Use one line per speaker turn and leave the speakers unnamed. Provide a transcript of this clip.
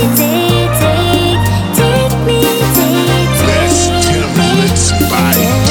Take, take, take me, take, take Best
take minutes